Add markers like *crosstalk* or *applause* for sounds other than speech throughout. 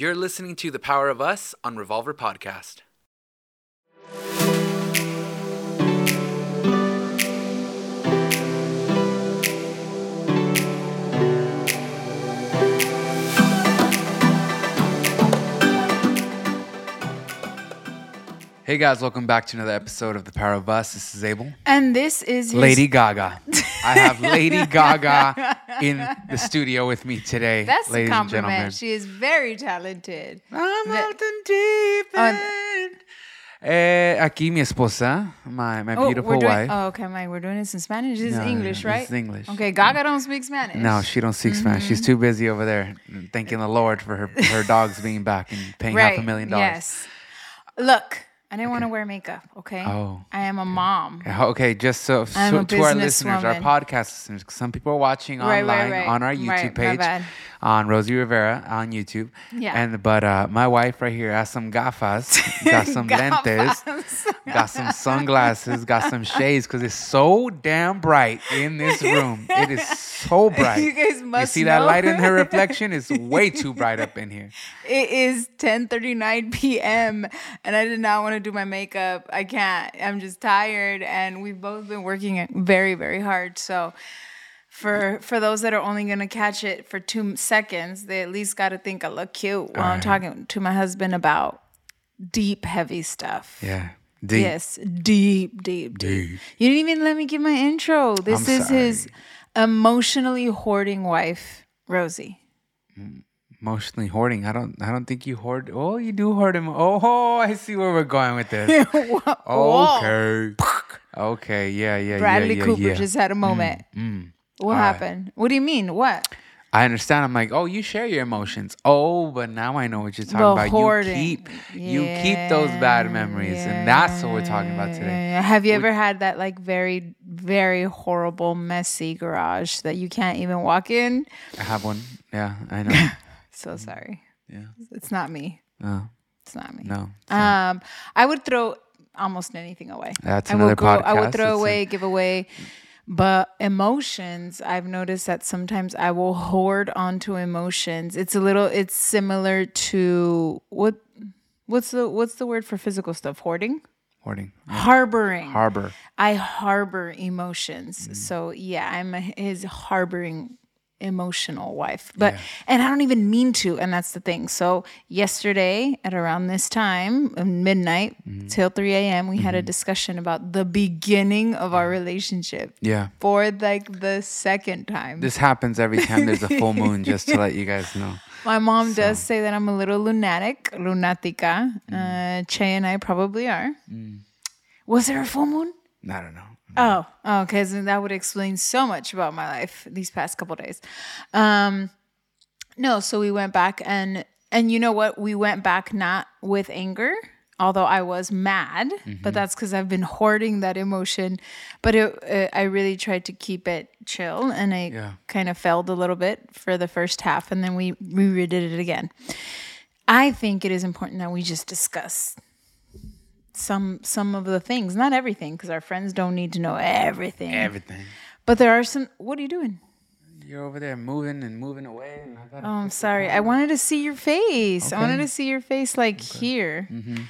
You're listening to The Power of Us on Revolver Podcast. Hey guys, welcome back to another episode of The Power of Us. This is Abel. And this is his Lady Gaga. I have *laughs* Lady Gaga in the studio with me today. That's a ladies and gentlemen. compliment. She is very talented. I'm out in deep end. Eh, aquí mi esposa, my, my Oh, beautiful we're doing, wife. oh, okay, Mike. We're doing this in Spanish. This is no, English, no, right? this is English. Okay, Gaga don't speak Spanish. No, she don't speak Spanish. Mm-hmm. She's too busy over there thanking the Lord for her, her dogs being back and paying half a million dollars. Yes. Look, I didn't want to wear makeup. Okay. Oh. I am a mom. Okay, just so, so to our listeners, our podcast listeners, some people are watching Right, online right, right. on our YouTube page, on Rosie Rivera on YouTube. Yeah. And but uh, my wife right here has some gafas, *laughs* got some lentes, got some sunglasses, got some *laughs* shades because it's so damn bright in this room. It is so *laughs* bright. You guys must see that light in her reflection? It's way too bright up in here. It is 10:39 p.m. and I did not want to do my makeup. I can't. I'm just tired and we've both been working very very hard. So for for those that are only going to catch it for 2 seconds, they at least got to think I look cute while I'm talking to my husband about deep heavy stuff. Yeah. Deep. Yes, deep, deep, deep, Deep. You didn't even let me give my intro. This I'm is his emotionally hoarding wife, Rosie. Mm. Emotionally hoarding. I don't. I don't think you hoard. Oh, you do hoard him. Oh, I see where we're going with this. *laughs* Okay. Okay. Yeah. Yeah. Bradley yeah, yeah, Cooper yeah. just had a moment. Mm. What All right. happened? What do you mean? What? I understand. I'm like, oh, you share your emotions. Oh, but now I know what you're talking The about. hoarding. You keep, you keep those bad memories, and that's what we're talking about today. Yeah. Have you ever had that like very, very horrible, messy garage that you can't even walk in? I have one. Yeah, I know. *laughs* So sorry. yeah. It's not me. No. It's not me. No. Um, I would throw almost anything away. That's I another go, I would throw It's a- away, give away. But emotions, I've noticed that sometimes I will hoard onto emotions. It's a little it's similar to what what's the what's the word for physical stuff? Hoarding? Hoarding. Harboring. Harbor. I harbor emotions. Mm. So yeah, I'm a, his harboring emotional wife. But and I don't even mean to, and that's the thing. So yesterday at around this time, uh, midnight Mm-hmm. till 3 a.m., we had a discussion about the beginning of our relationship Yeah. for like the second time. This happens every time there's a full moon, just to *laughs* let you guys know. My mom does say that I'm a little lunatic, lunatica. Mm. Uh, Che and I probably are. Was there a full moon? I don't know. Oh, oh, because that would explain so much about my life these past couple days. Um, no, so we went back and and you know what? We went back not with anger, although I was mad, but that's because I've been hoarding that emotion. But it, uh, I really tried to keep it chill, and I Yeah. kind of failed a little bit for the first half, and then we we redid it again. I think it is important that we just discuss some some of the things, not everything, because our friends don't need to know everything. Everything. But there are some. What are you doing? You're over there moving and moving away. And I Oh, I'm sorry. I wanted to see your face. I wanted to see your face like here. Mm-hmm.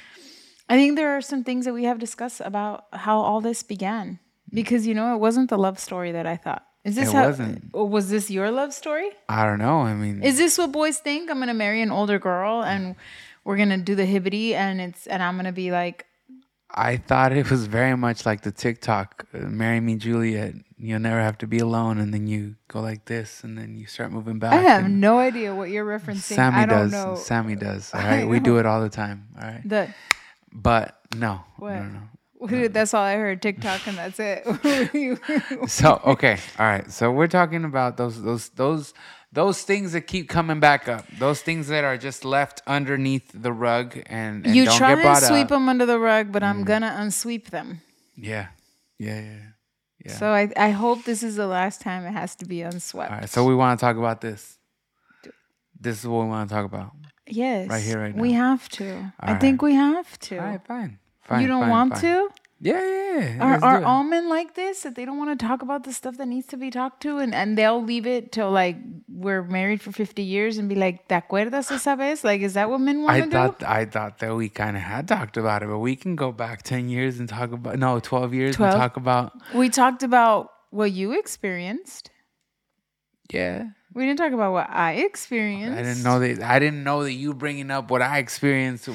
I think there are some things that we have discussed about how all this began. Because you know, it wasn't the love story that I thought. Is this It how wasn't. was this your love story? I don't know. I mean, Is this what boys think? I'm gonna marry an older girl and we're gonna do the hibbity and it's and I'm gonna be like, I thought it was very much like the TikTok, uh, "Marry Me, Juliet." You'll never have to be alone, and then you go like this, and then you start moving back. I have no idea what you're referencing. Sammy I don't does. know. Sammy does. *laughs* All right, we do it all the time. All right, The but no, What? no, no. *laughs* That's all I heard. TikTok, and that's it. *laughs* So okay, all right. So we're talking about those those those those things that keep coming back up. Those things that are just left underneath the rug and, and you don't try get to brought sweep up. Mm. them under the rug, but I'm gonna unsweep them. Yeah, yeah, yeah. Yeah. So I, I hope this is the last time it has to be unswept. All right. So we want to talk about this. This is what we want to talk about. yes, right here, right now. We have to. I All think we have to. All right, fine. Fine. you don't fine, want fine. to? Yeah, yeah. yeah. Are, are all men like this that they don't want to talk about the stuff that needs to be talked to and, and they'll leave it till like we're married for 50 years and be like, ¿te acuerdas esa vez? Like, is that what men want I to do? thought I thought that we kind of had talked about it, but we can go back ten years and talk about no twelve years 12? and talk about We talked about what you experienced. yeah. We didn't talk about what I experienced. I didn't know that. I didn't know that you bringing up what I experienced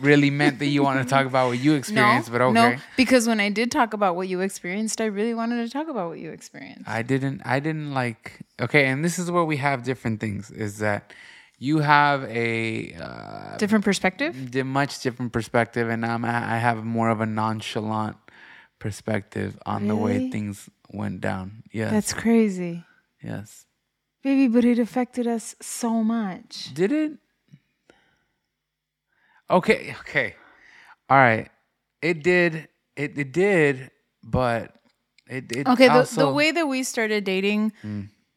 really meant that you want to talk about what you *laughs* experienced. but okay, No, because when I did talk about what you experienced, I really wanted to talk about what you experienced. I didn't. I didn't like. Okay, and this is where we have different things. Is that you have a uh, Different perspective. di- much different perspective, and I'm, I have more of a nonchalant perspective on the way things went down. Yes, That's crazy. yes. Baby, but it affected us so much. Did it? Okay, okay. All right. It did. It it did, but it it Okay, the, also, the way that we started dating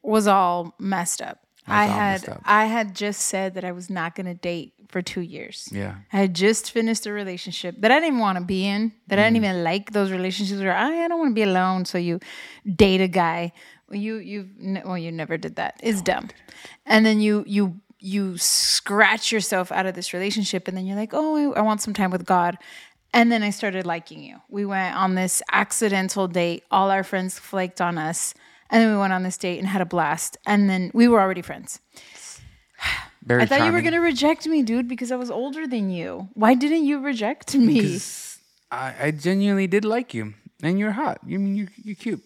was all messed up. I had. I had just said that I was not going to date for 2 years. Yeah. I had just finished a relationship that I didn't want to be in, that I didn't Mm. even like those relationships where I, I don't want to be alone. So you date a guy. You you well you never did that. It's dumb. And then you you you scratch yourself out of this relationship, and then you're like, oh, I, I want some time with God. And then I started liking you. We went on this accidental date. All our friends flaked on us. And then we went on this date and had a blast. And then we were already friends. *sighs* Very I thought you were gonna reject me, dude, because I was older than you. Why didn't you reject me? Because I, I genuinely did like you, and you're hot. You mean you you're cute,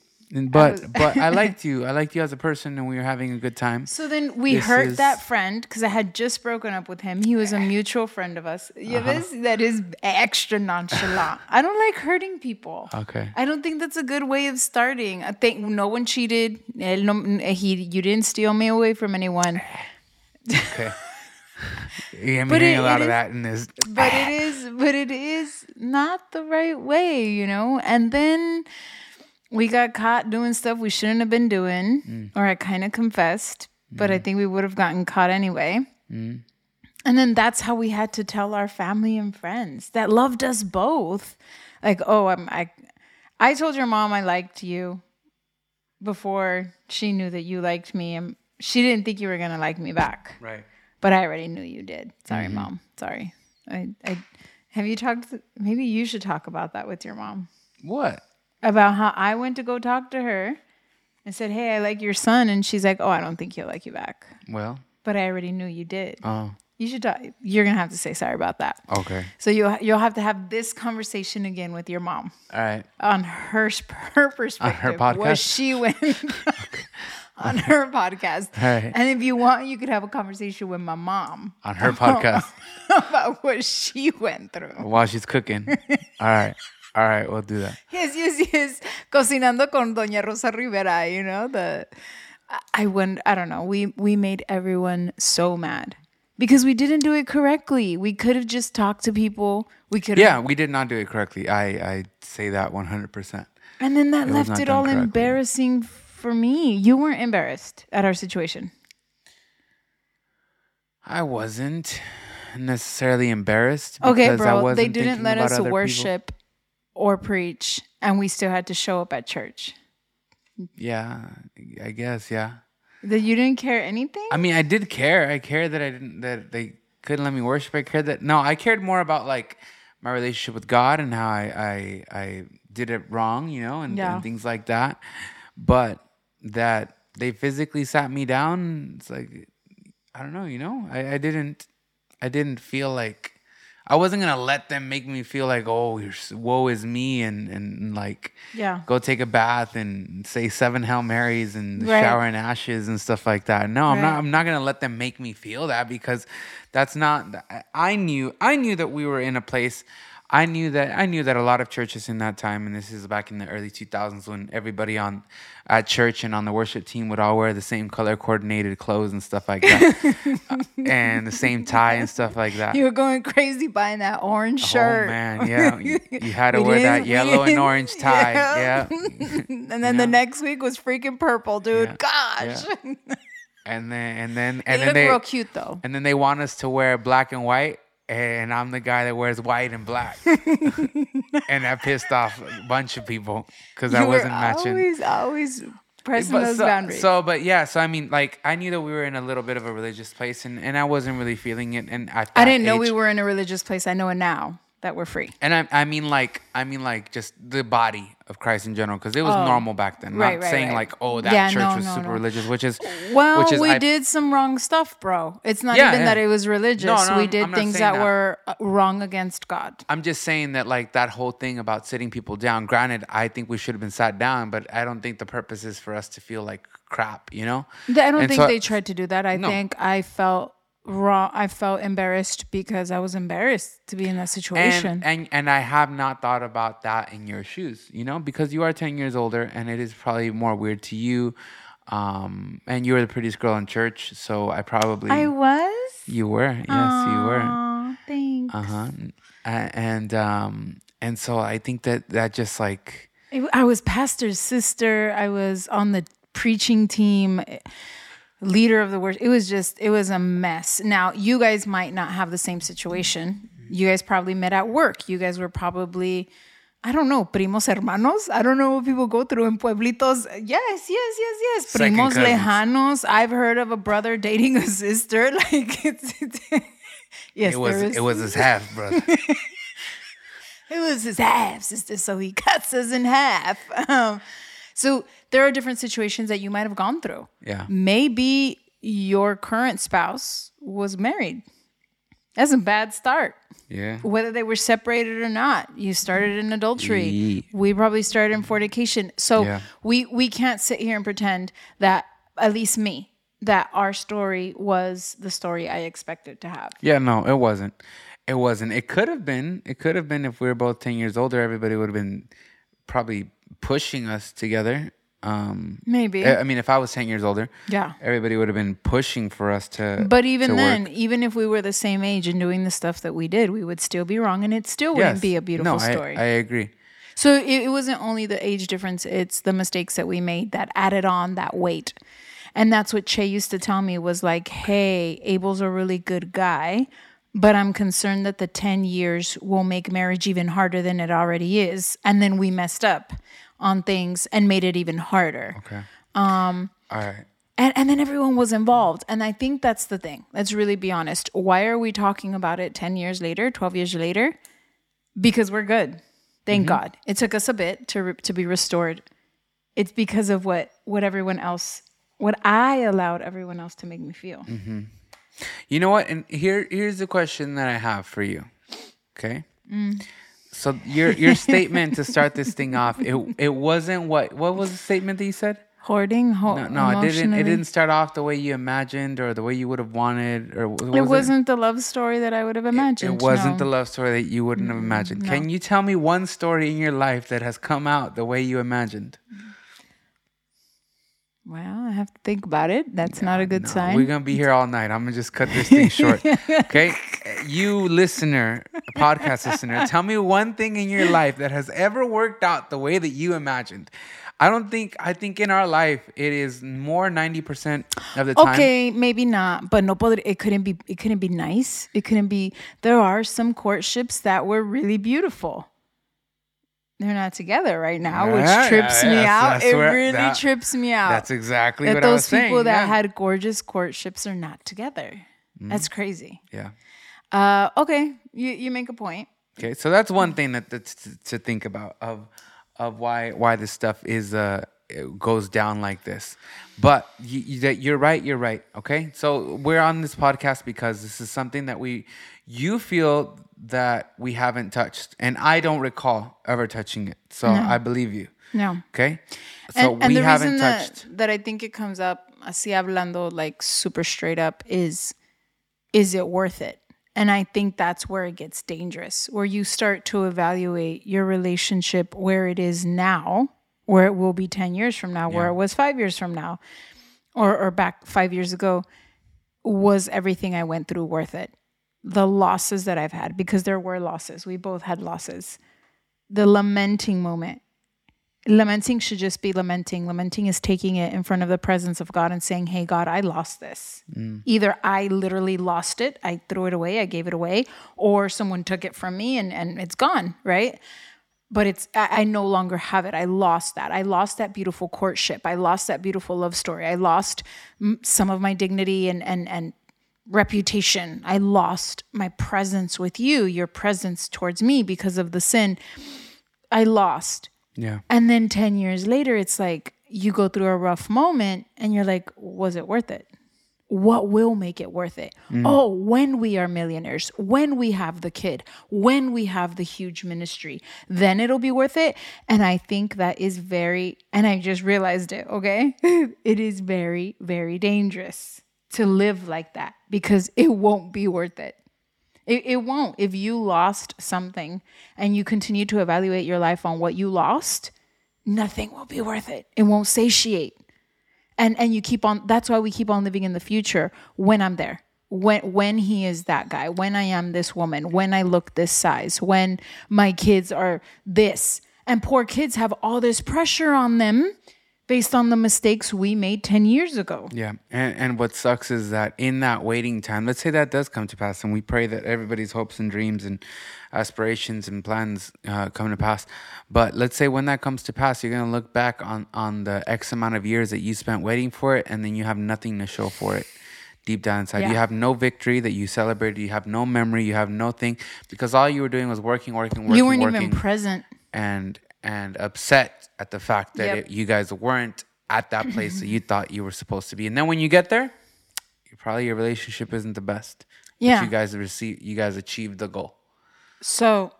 but but I *laughs* liked you. I liked you as a person, and we were having a good time. So then we This hurt is- that friend because I had just broken up with him. He was a *laughs* mutual friend of us. Yeah, Uh-huh. this that is extra nonchalant. I don't like hurting people. Okay. I don't think that's a good way of starting. I think no one cheated. No- he, you didn't steal me away from anyone. Okay. *laughs* yeah, I'm But hearing it- a lot it of is- that in this. but it is but it is not the right way you know and then we got caught doing stuff we shouldn't have been doing Mm. or i kind of confessed but i think we would have gotten caught anyway Mm. and then that's how we had to tell our family and friends that loved us both like oh i'm i i told your mom i liked you before she knew that you liked me and she didn't think you were going to like me back Right. but I already knew you did. Sorry, Mm-hmm. mom. Sorry. I, I have you talked. Maybe you should talk about that with your mom What? About how I went to go talk to her and said, "Hey, I like your son," and she's like, "Oh, I don't think he'll like you back." Well. But I already knew you did. Oh. You should. Talk, you're gonna have to say sorry about that. Okay. So you'll you'll have to have this conversation again with your mom All right. on her purpose. On her perspective. What she went *laughs* *laughs* on her podcast. Right. And if you want, you could have a conversation with my mom On her podcast *laughs* about what she went through. while she's cooking. All right. All right. We'll do that. Yes, yes, yes. Cocinando con Doña Rosa Rivera, you know, the I- went I don't know. We we made everyone so mad. Because we didn't do it correctly. We could have just talked to people. We could Yeah, we did not do it correctly. I I say that 100%. And then that was left it all correctly. embarrassing for me. You weren't embarrassed at our situation. I wasn't necessarily embarrassed Okay, bro. wasn't They didn't let us worship people. Or preach, and we still had to show up at church. Yeah, I guess. Yeah. That you didn't care anything? I mean, I did care. I cared that I didn't that they couldn't let me worship. I cared that no, I cared more about like my relationship with God and how I I, I did it wrong, you know, and, Yeah. and things like that. But that they physically sat me down, it's like I don't know, you know, I, I didn't I didn't feel like I wasn't gonna let them make me feel like oh woe is me and and like Yeah. go take a bath and say seven Hail Marys and Right. shower in ashes and stuff like that. No, I'm not. I'm not gonna let them make me feel that because that's not. I knew. I knew that we were in a place. I knew that. I knew that a lot of churches in that time, and this is back in the early 2000s when everybody on at church and on the worship team would all wear the same color coordinated clothes and stuff like that, *laughs* Uh, and the same tie and stuff like that. You were going crazy buying that orange shirt. Oh man, yeah, you, you *laughs* had to We wear that yellow and orange tie. *laughs* Yeah. Yeah. and then the next week was freaking purple, dude. Yeah. Gosh. and then and then It and then looked they real cute though. and then they want us to wear black and white and I'm the guy that wears white and black. *laughs* and I pissed off a bunch of people because I wasn't matching. Always, always pressing But those so, boundaries. so, but yeah, so I mean, like, I knew that we were in a little bit of a religious place, and, and I wasn't really feeling it. And at I didn't know we were in a religious place. I know it now that we're free. And I, I mean, like, I mean, like, just the body of Christ in general, because it was Oh. normal back then. Right, Not right, saying right. like, oh, that Yeah, church no, was no, super no. religious, which is, Well, which is we I- did some wrong stuff, bro. It's not Yeah, even yeah. that it was religious. We did things that, that. were uh, wrong against God. I'm just saying that like that whole thing about sitting people down. Granted, I think we should have been sat down, but I don't think the purpose is for us to feel like crap. You know? I don't And think so- they tried to do that. I think I felt wrong. I felt embarrassed because I was embarrassed to be in that situation. And, and and I have not thought about that in your shoes, you know, because you are ten years older, and it is probably more weird to you. Um, and you were the prettiest girl in church, so I probably I was. you were, yes, you were. Thanks. Uh huh. And um, and so I think that that just like I was pastor's sister. I was on the preaching team, leader of the worship. It was just, it was a mess. Now, you guys might not have the same situation. You guys probably met at work. You guys were probably, I don't know, primos hermanos. I don't know what people go through in pueblitos. Yes, yes, yes, yes. Second Primos cousins. lejanos. I've heard of a brother dating a sister. *laughs* Like it's, it's *laughs* yes, it was it was his half brother. *laughs* it was his half sister, so he cuts us in half. Um, so there are different situations that you might have gone through. Yeah. Maybe your current spouse was married. That's a bad start. Yeah. Whether they were separated or not, you started in adultery. Yeah. We probably started in fornication. So Yeah. we we can't sit here and pretend that at least me that our story was the story I expected to have. Yeah, no, it wasn't. It wasn't. It could have been. It could have been if we were both ten years older. Everybody would have been probably pushing us together. Um, Maybe. I I mean, if I was ten years older, yeah. everybody would have been pushing for us to. But even to then, work. even if we were the same age and doing the stuff that we did, we would still be wrong, and it still wouldn't Yes. be a beautiful no, I- story. I, agree. so it, it wasn't only the age difference; it's the mistakes that we made that added on that weight. And that's what Che used to tell me was like, "Hey, Abel's a really good guy, but I'm concerned that the ten years will make marriage even harder than it already is, and then we messed up on things and made it even harder." Okay. Um. All right. And, and then everyone was involved. And I think that's the thing. Let's really be honest. Why are we talking about it 10 years later, 12 years later? Because we're good. Thank God. It took us a bit to, re- to be restored. It's because of what, what everyone else, what I allowed everyone else to make me feel. You know what? And here, here's the question that I have for you. Okay. Mm. So your your *laughs* statement to start this thing off, it it wasn't what what was the statement that you said? Hoarding, ho- No, no, it didn't. It didn't start off the way you imagined or the way you would have wanted, or was It wasn't the love story that I would have imagined. It wasn't no. the love story that you wouldn't have imagined. Mm, Can you tell me one story in your life that has come out the way you imagined? Well, I have to think about it. That's not a good No, sign. We're gonna be here all night. I'm gonna just cut this thing short. *laughs* Okay, you listener, podcast listener, tell me one thing in your life that has ever worked out the way that you imagined. I don't think. I think in our life it is more ninety percent of the time. Okay, maybe not, but no, podr- it couldn't be. It couldn't be nice. It couldn't be. There are some courtships that were really beautiful. They're not together right now, Yeah, which trips yeah, me out. it really that- trips me out. That's exactly that what I was those people saying. that yeah. had gorgeous courtships are not together. That's crazy. yeah. Uh, okay, you you make a point. Okay, so that's one thing that that's to, to think about of of why why this stuff is uh it goes down like this. But you, you, that you're right, you're right. Okay, so we're on this podcast because this is something that we you feel that we haven't touched, and I don't recall ever touching it. So I believe you. No. Okay, so and, and we the haven't reason touched. that, that I think it comes up así hablando like super straight up is is it worth it? And I think that's where it gets dangerous, where you start to evaluate your relationship where it is now, where it will be 10 years from now, where it was five years from now, or, or back five years ago. Was everything I went through worth it? The losses that I've had, because there were losses. We both had losses. The lamenting moment lamenting should just be lamenting. Lamenting is taking it in front of the presence of God and saying, Hey, God, I lost this. Mm. Either I literally lost it, I threw it away, I gave it away, or someone took it from me and, and it's gone, right? but it's I, I no longer have it. I lost that. I lost that beautiful courtship. I lost that beautiful love story. I lost m- some of my dignity and and and reputation. I lost my presence with you, your presence towards me because of the sin. I lost. Yeah. And then 10 years later, it's like you go through a rough moment and you're like, was it worth it? What will make it worth it? Mm. Oh, when we are millionaires, when we have the kid, when we have the huge ministry, then it'll be worth it. And I think that is very, and I just realized it, okay? *laughs* it is very, very dangerous to live like that because it won't be worth it. It, it won't. If you lost something and you continue to evaluate your life on what you lost, nothing will be worth it. It won't satiate. And and you keep on that's why we keep on living in the future when I'm there. When when he is that guy, when I am this woman, when I look this size, when my kids are this. And poor kids have all this pressure on them based on the mistakes we made 10 years ago. Yeah, and and what sucks is that in that waiting time, let's say that does come to pass, and we pray that everybody's hopes and dreams and aspirations and plans uh, come to pass. But let's say when that comes to pass, you're gonna look back on on the X amount of years that you spent waiting for it, and then you have nothing to show for it. Deep down inside, you have no victory that you celebrated. You have no memory. You have no thing because all you were doing was working, working, working, you weren't working even present. and and upset at the fact that Yep. it, you guys weren't at that place that you thought you were supposed to be. And then when you get there, probably your relationship isn't the best. Yeah. you guys receive you guys achieved the goal. So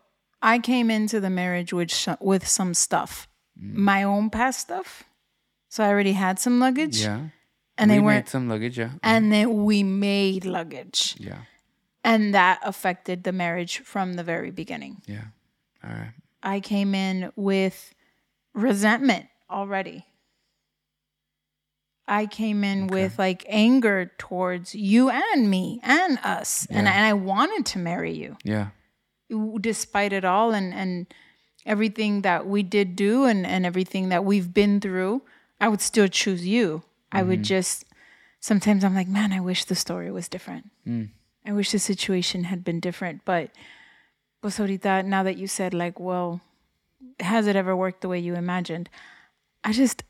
I came into the marriage with sh- with some stuff, mm. my own past stuff. So I already had some luggage, Yeah. and we they made weren't. some luggage, yeah. And then we made luggage, Yeah. and that affected the marriage from the very beginning. Yeah. All right. I came in with resentment already. I came in with like anger towards you and me and us, and, Yeah. and I wanted to marry you. Yeah. despite it all and and everything that we did do and and everything that we've been through i would still choose you i would mm-hmm. just sometimes i'm like man i wish the story was different mm. i wish the situation had been different but pues ahorita now that you said like well has it ever worked the way you imagined i just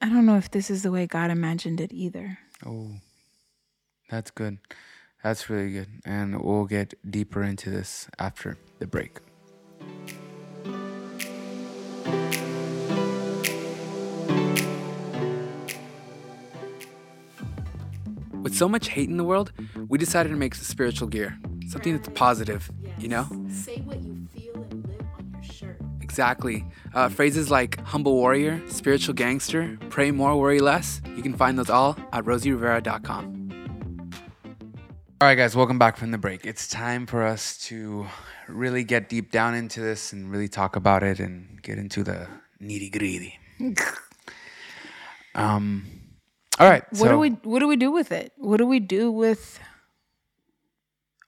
i don't know if this is the way god imagined it either Oh. That's good. That's really good. And we'll get deeper into this after the break. With so much hate in the world, we decided to make some spiritual gear something that's positive, you know? say what you feel and live on your shirt Exactly. Uh, phrases like humble warrior, spiritual gangster, pray more, worry less. You can find those all at rosierivera.com. All right, guys, welcome back from the break. It's time for us to really get deep down into this and really talk about it and get into the nitty gritty. *laughs* um, all right. what so, do we what do we do with it what do we do with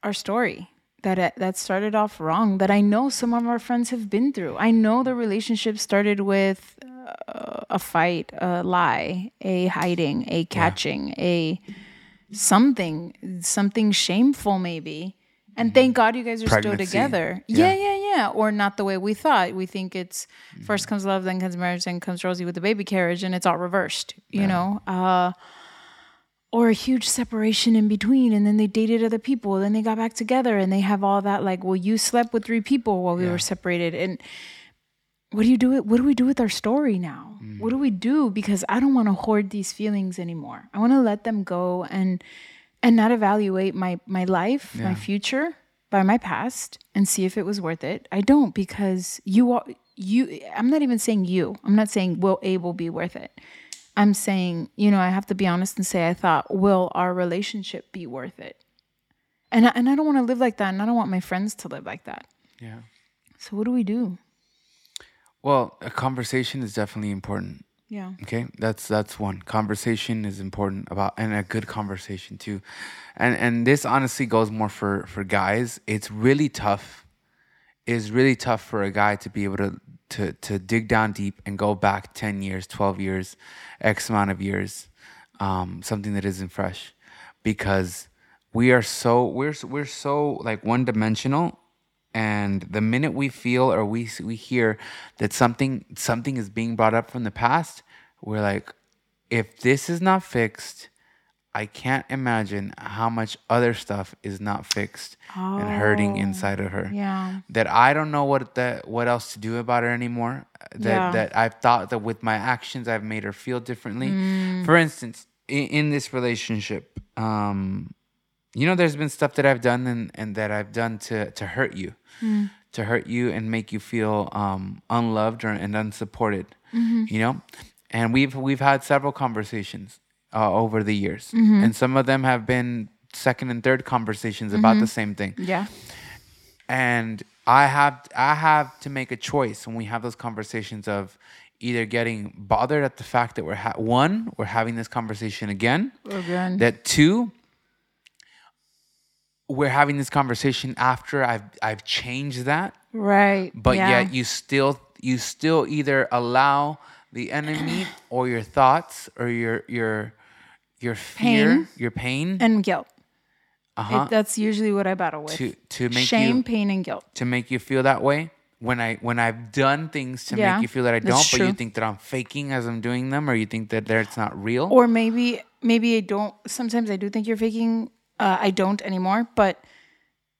our story that it, that started off wrong that i know some of our friends have been through. I know the relationship started with uh, a fight a lie a hiding a catching a something something shameful maybe. And thank god you guys are still together. Yeah. yeah yeah yeah. Or not the way we thought. We think it's first comes love then comes marriage then comes rosie with the baby carriage and it's all reversed you know? Uh or a huge separation in between and then they dated other people then they got back together and they have all that like well you slept with three people while we were separated and what do you do what do we do with our story now? Mm. What do we do? Because i don't want to hoard these feelings anymore. I want to let them go and and not evaluate my my life my future by my past and see if it was worth it. I don't because you are you i'm not even saying you. I'm not saying will abel be worth it I'm saying, you know, I have to be honest and say I thought, will our relationship be worth it? And I, and I don't want to live like that, and I don't want my friends to live like that. yeah. So what do we do? Well, a conversation is definitely important. Yeah. Okay, that's that's one. Conversation is important about, and a good conversation too. And and this honestly goes more for for guys. It's really tough. It's really tough for a guy to be able to to to dig down deep and go back ten years, twelve years, x amount of years, um, something that isn't fresh, because we are so we're we're so like one dimensional and the minute we feel or we we hear that something something is being brought up from the past, we're like, if this is not fixed, I can't imagine how much other stuff is not fixed and hurting inside of her. Oh, Yeah. That I don't know what the what else to do about her anymore. That Yeah. that I've thought that with my actions I've made her feel differently. Mm. For instance, in, in this relationship, um, you know, there's been stuff that I've done and, and that I've done to to hurt you, Mm. to hurt you and make you feel um, unloved or and unsupported. Mm-hmm. You know, and we've we've had several conversations uh, over the years, Mm-hmm. and some of them have been second and third conversations about the same thing Yeah. and I have I have to make a choice when we have those conversations of either getting bothered at the fact that we're ha- one we're having this conversation again Again. that two we're having this conversation after I've I've changed that Right. but yeah. yet you still you still either allow the enemy or your thoughts or your your your fear Pain. your pain and guilt. uh-huh It, that's usually what I battle with. to to make Shame, you pain, and guilt. to make you feel that way when I when I've done things to Yeah, make you feel that I don't, but you think that I'm faking as I'm doing them, or you think that it's not real. Or maybe maybe I don't. Sometimes I do think you're faking. Uh, I don't anymore, but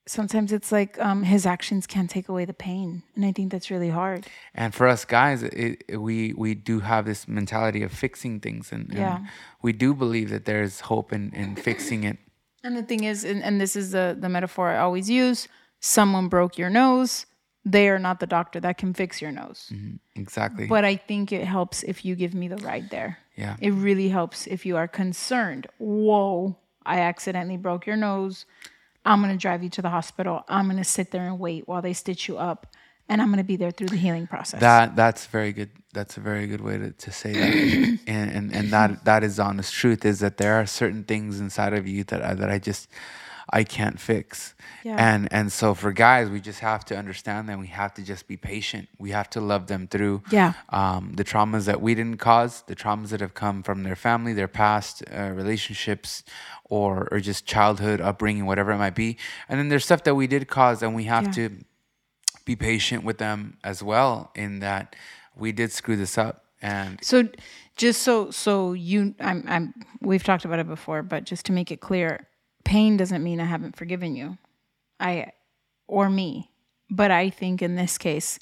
sometimes it's like um, his actions can't take away the pain, and I think that's really hard. and for us guys, it, it- we we do have this mentality of fixing things, and, and Yeah. we do believe that there's hope in, in fixing it. And the thing is, and, and this is the the metaphor I always use: someone broke your nose. They are not the doctor that can fix your nose. Exactly. But I think it helps if you give me the ride there. yeah. It really helps if you are concerned. Whoa, I accidentally broke your nose. I'm going to drive you to the hospital. I'm going to sit there and wait while they stitch you up. And I'm going to be there through the healing process. That that's very good. That's a very good way to, to say that, *clears throat* and, and and that that is honest truth. Is that there are certain things inside of you that I, that I just I can't fix, Yeah. and and so for guys, we just have to understand that we have to just be patient. We have to love them through Yeah. um, the traumas that we didn't cause, the traumas that have come from their family, their past uh, relationships, or or just childhood upbringing, whatever it might be. And then there's stuff that we did cause, and we have Yeah. to be patient with them as well in that we did screw this up and So just so so you I'm I'm we've talked about it before, but just to make it clear, pain doesn't mean I haven't forgiven you. I or me. But I think in this case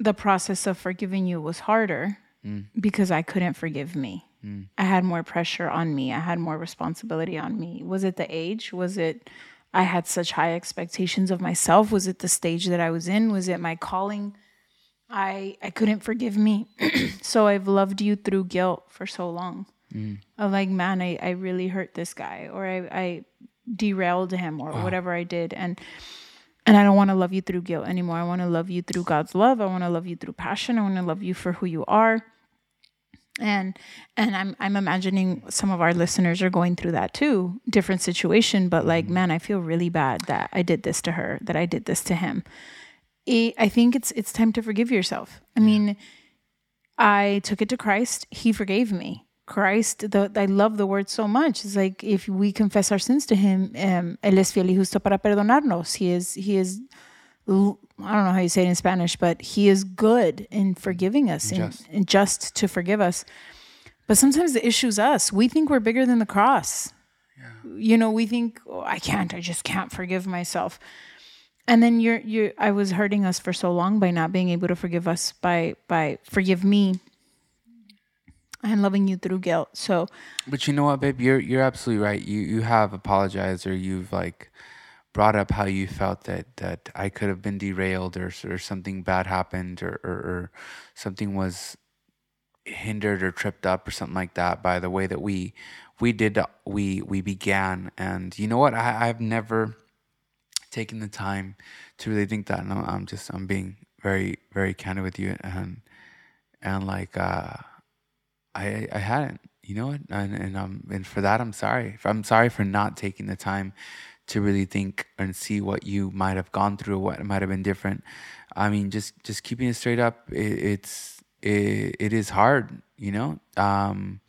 the process of forgiving you was harder mm. because I couldn't forgive me. Mm. I had more pressure on me. I had more responsibility on me. Was it the age? Was it I had such high expectations of myself? Was it the stage that I was in? Was it my calling? I I couldn't forgive me. *clears throat* so I've loved you through guilt for so long. Mm. Of like, man, I, I really hurt this guy or I, I derailed him or whatever I did. And and I don't want to love you through guilt anymore. I want to love you through God's love. I want to love you through passion. I want to love you for who you are. And and I'm I'm imagining some of our listeners are going through that too. Different situation, but like, mm. man, I feel really bad that I did this to her, that I did this to him. I I think it's it's time to forgive yourself. I mean, I took it to Christ. He forgave me. Christ, the, I love the word so much. It's like if we confess our sins to Him, um, Él es fiel y justo para perdonarnos. He is, He is, I don't know how you say it in Spanish, but He is good in forgiving us and Just. and just to forgive us. But sometimes the issue's us. We think we're bigger than the cross. You know, we think oh, I can't. I just can't forgive myself. And then you're you. I was hurting us for so long by not being able to forgive us by by forgive me and loving you through guilt. So but you know what babe? You're you're absolutely right. You you have apologized or you've like brought up how you felt that that I could have been derailed or or something bad happened or or, or something was hindered or tripped up or something like that by the way that we we did we we began. And you know what? I, I've never taken the time to really think that. And I'm I'm just I'm being very very candid with you and and like uh I I hadn't you know what and and um and for that I'm sorry. I'm sorry for not taking the time to really think and see what you might have gone through what might have been different. I mean just just keeping it straight up it, it's it, it is hard you know? Um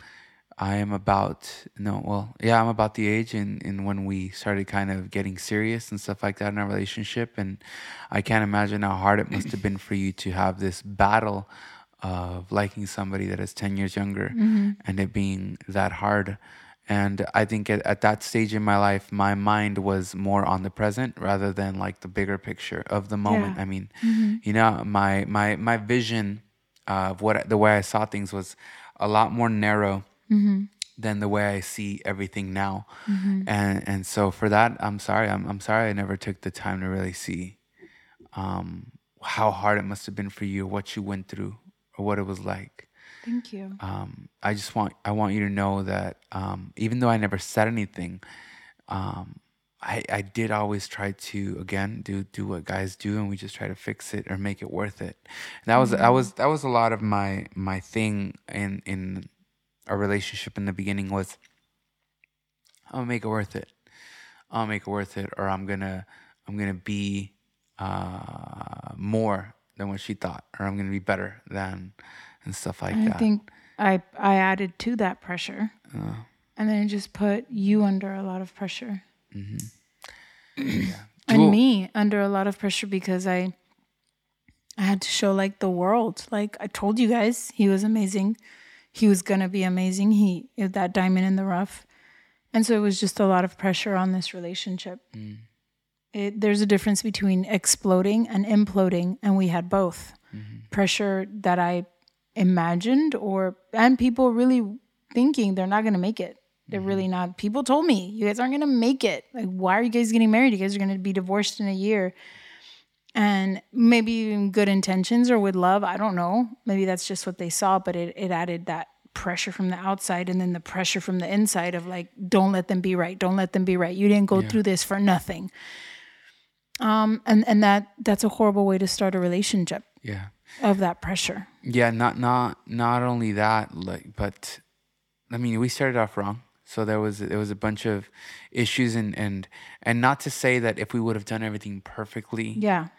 I am about no, well, yeah, I'm about the age and in when we started kind of getting serious and stuff like that in our relationship, and I can't imagine how hard it must have been for you to have this battle of liking somebody that is ten years younger, mm-hmm. and it being that hard. And I think at, at that stage in my life, my mind was more on the present rather than like the bigger picture of the moment. Yeah. I mean, mm-hmm. you know, my my my vision of what the way I saw things was a lot more narrow mm-hmm. than the way I see everything now. And and so for that, I'm sorry. I'm I'm sorry I never took the time to really see um, how hard it must have been for you, what you went through, or what it was like. Thank you. Um, I just want I want you to know that um, even though I never said anything, um, I I did always try to again do do what guys do, and we just try to fix it or make it worth it. And that was that was that was a lot of my my thing in in a relationship in the beginning was gonna make it worth it. I'll make it worth it, or I'm gonna I'm gonna be uh, more than what she thought, or I'm gonna be better than and stuff like I that. I think I I added to that pressure, Uh. and then it just put you under a lot of pressure, *clears throat* Dual- and me under a lot of pressure because I I had to show like the world. Like I told you guys, he was amazing. He was gonna be amazing. He that diamond in the rough, and so it was just a lot of pressure on this relationship. It, there's a difference between exploding and imploding, and we had both mm-hmm. pressure that I imagined, or and people really thinking they're not gonna make it. They're really mm-hmm. not. People told me you guys aren't gonna make it. Like, why are you guys getting married? You guys are gonna be divorced in a year. And maybe in good intentions or with love, I don't know. Maybe that's just what they saw, but it, it added that pressure from the outside and then the pressure from the inside of like, don't let them be right. Don't let them be right. You didn't go through this for nothing. Um, and, and that that's a horrible way to start a relationship yeah. of that pressure. Yeah, not not not only that, like, but I mean, we started off wrong. So there was there was a bunch of issues, and and and not to say that if we would have done everything perfectly, Yeah.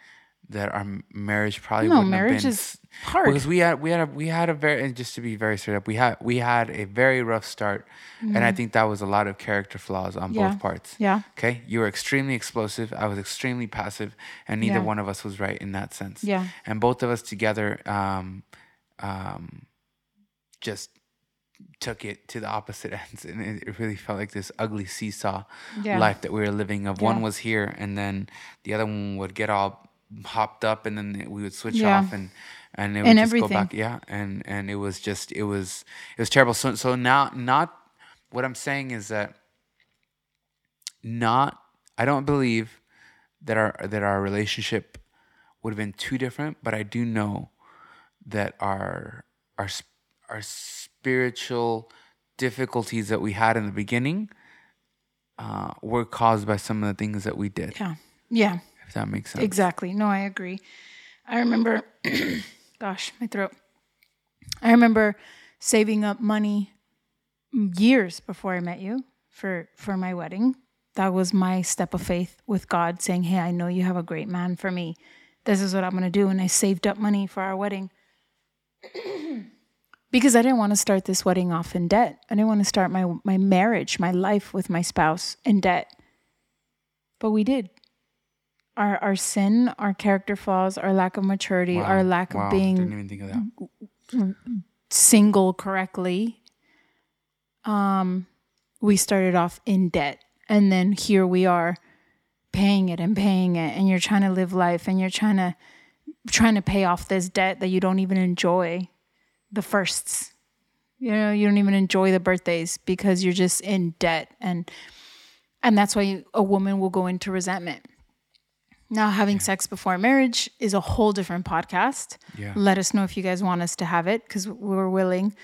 That our marriage probably No, wouldn't marriage have been is hard. because we had we had a we had a very and just to be very straight up, we had we had a very rough start, and I think that was a lot of character flaws on Mm-hmm. Yeah. both parts. Yeah. Okay, you were extremely explosive. I was extremely passive, and neither Yeah. one of us was right in that sense. Yeah. and both of us together, um, um, just took it to the opposite *laughs* ends, and it, it really felt like this ugly seesaw Yeah. life that we were living. Of one was here, and then the other one would get all hopped up, and then we would switch Yeah. off, and and it would And just everything. go back. Yeah, and and it was just it was it was terrible. So so now not what I'm saying is that not I don't believe that our that our relationship would have been too different, but I do know that our our our spiritual difficulties that we had in the beginning uh, were caused by some of the things that we did. Yeah. Yeah. If that makes sense. Exactly. No, I agree. I remember, *clears throat* gosh, my throat. I remember saving up money years before I met you for for my wedding. That was my step of faith with God, saying, "Hey, I know you have a great man for me. This is what I'm going to do." And I saved up money for our wedding *clears throat* because I didn't want to start this wedding off in debt. I didn't want to start my my marriage, my life with my spouse in debt. But we did our our sin, our character flaws, our lack of maturity, Wow. our lack Wow. of being of single correctly. Um, we started off in debt, and then here we are, paying it and paying it, and you're trying to live life, and you're trying to trying to pay off this debt that you don't even enjoy the firsts. You know, you don't even enjoy the birthdays because you're just in debt, and and that's why you, a woman will go into resentment. Now, having sex before marriage is a whole different podcast. Yeah. Let us know if you guys want us to have it because we're willing.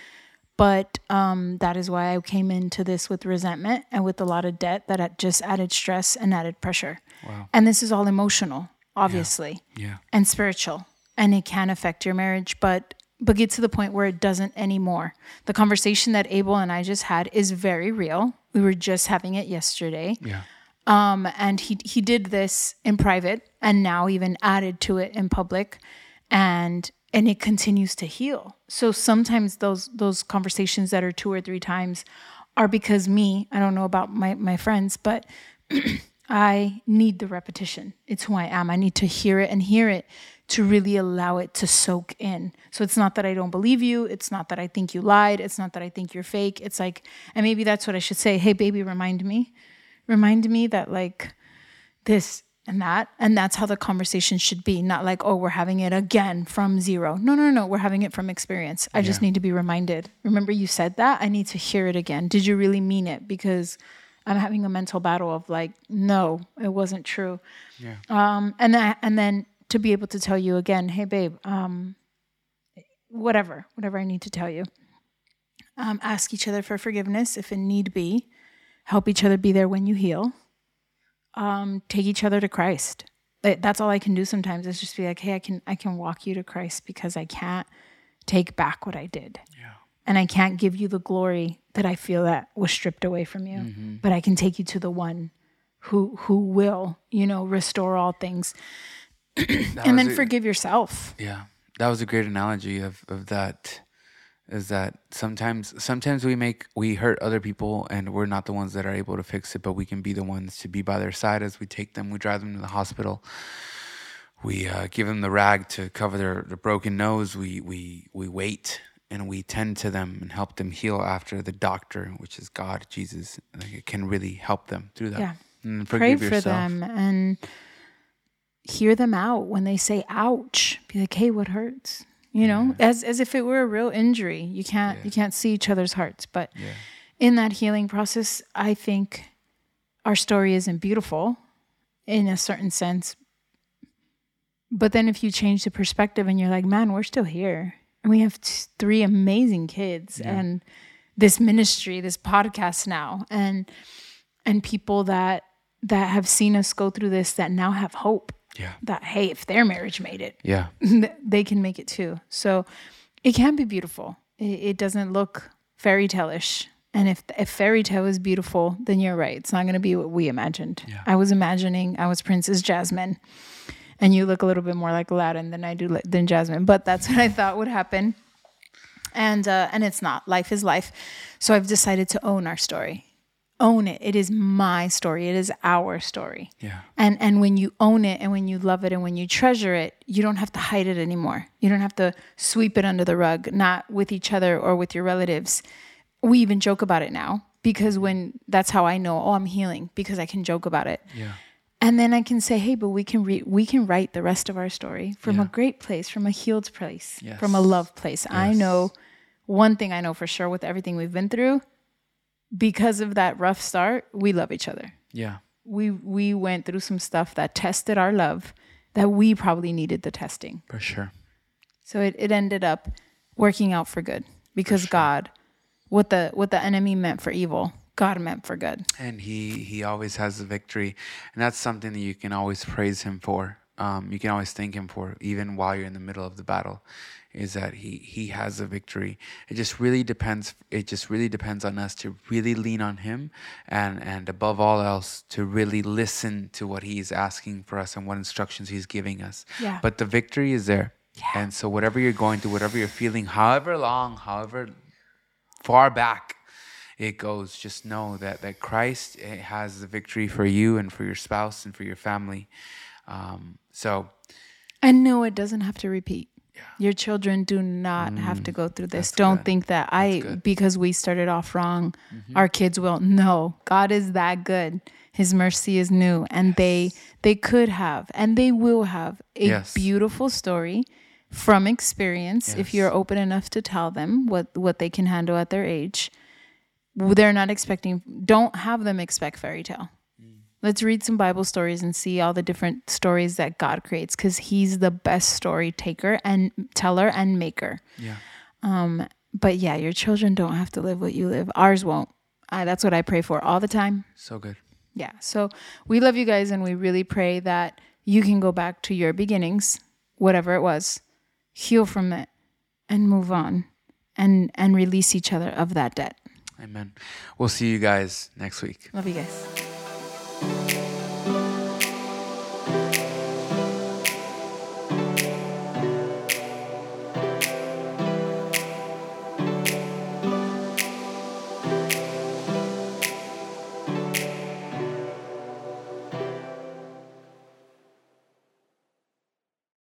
But um, that is why I came into this with resentment and with a lot of debt that just added stress and added pressure. Wow. And this is all emotional, obviously, Yeah. and spiritual, and it can affect your marriage, but but get to the point where it doesn't anymore. The conversation that Abel and I just had is very real. We were just having it yesterday. Yeah. Um, and he he did this in private and now even added to it in public, and and it continues to heal. So sometimes those those conversations that are two or three times are because me, I don't know about my my friends, but *clears throat* I need the repetition. It's who I am. I need to hear it and hear it to really allow it to soak in. So it's not that I don't believe you. It's not that I think you lied. It's not that I think you're fake. It's like, and maybe that's what I should say. Hey, baby, remind me. Remind me that, like, this and that. And that's how the conversation should be. Not like, oh, we're having it again from zero. No, no, no. We're having it from experience. I just need to be reminded. Remember, you said that? I need to hear it again. Did you really mean it? Because I'm having a mental battle of like, no, it wasn't true. Yeah. Um, and then, and then to be able to tell you again, hey, babe, um, whatever, whatever I need to tell you. Um, ask each other for forgiveness if it need be. Help each other be there when you heal. Um, take each other to Christ. That's all I can do sometimes is just be like, hey, I can I can walk you to Christ because I can't take back what I did. Yeah. And I can't give you the glory that I feel that was stripped away from you. But I can take you to the one who who will, you know, restore all things. *clears throat* And then a- forgive yourself. Yeah, that was a great analogy of of that. Is that sometimes sometimes we make we hurt other people and we're not the ones that are able to fix it, but we can be the ones to be by their side as we take them, we drive them to the hospital, we uh, give them the rag to cover their, their broken nose, we we we wait and we tend to them and help them heal after the doctor, which is God, Jesus, like it can really help them through that. Yeah. And Pray forgive for yourself. them and hear them out when they say ouch. Be like, hey, what hurts? You know, as as if it were a real injury. You can't you can't see each other's hearts. But Yeah. in that healing process, I think our story isn't beautiful in a certain sense. But then if you change the perspective and you're like, man, we're still here. And we have t- three amazing kids and this ministry, this podcast now, and and people that that have seen us go through this that now have hope Yeah. that hey, if their marriage made it, Yeah. *laughs* they can make it too. So it can be beautiful. It, it doesn't look fairy tale-ish. And if if fairy tale is beautiful, then you're right. It's not going to be what we imagined. Yeah. I was imagining I was Princess Jasmine, and you look a little bit more like Aladdin than I do than Jasmine. But that's *laughs* what I thought would happen. And uh, and it's not. Life is life. So I've decided to own our story. Own it. It is my story. It is our story. Yeah. And and when you own it and when you love it and when you treasure it, you don't have to hide it anymore. You don't have to sweep it under the rug, not with each other or with your relatives. We even joke about it now because when that's how I know, oh, I'm healing because I can joke about it. Yeah. And then I can say, hey, but we can re- we can write the rest of our story from a great place, from a healed place, Yes. from a love place. I know one thing I know for sure with everything we've been through, because of that rough start, we love each other Yeah. we we went through some stuff that tested our love that we probably needed the testing. For sure. So it, it ended up working out for good because God what the what the enemy meant for evil, God meant for good. and he he always has the victory and that's something that you can always praise him for um, you can always thank him for even while you're in the middle of the battle is that he he has the victory. It just really depends it just really depends on us to really lean on him and and above all else to really listen to what he's asking for us and what instructions he's giving us. Yeah. but the victory is there. And so whatever you're going through whatever you're feeling however long however far back it goes just know that that christ eh, has the victory for you and for your spouse and for your family. Um, so And no, it doesn't have to repeat. Your children do not have to go through this. Don't good. think that I because we started off wrong, our kids will. No, God is that good. His mercy is new and they they could have and they will have a Yes. beautiful story from experience if you're open enough to tell them what what they can handle at their age. They're not expecting don't have them expect fairy tale. Let's read some Bible stories and see all the different stories that God creates because He's the best story taker and teller and maker. yeah um, But yeah, your children don't have to live what you live. Ours won't. I, that's what I pray for all the time. so good Yeah. So we love you guys and we really pray that you can go back to your beginnings, whatever it was, heal from it and move on and and release each other of that debt. amen we'll see you guys next week Love you guys.